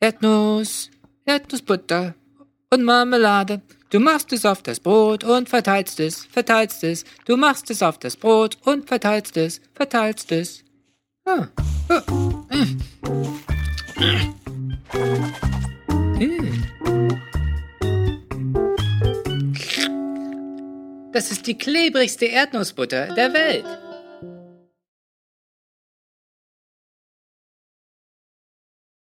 Erdnuss, Erdnussbutter und Marmelade. Du machst es auf das Brot und verteilst es, verteilst es. Du machst es auf das Brot und verteilst es, verteilst es. Ah. Ah. ah. Hm. Das ist die klebrigste Erdnussbutter der Welt.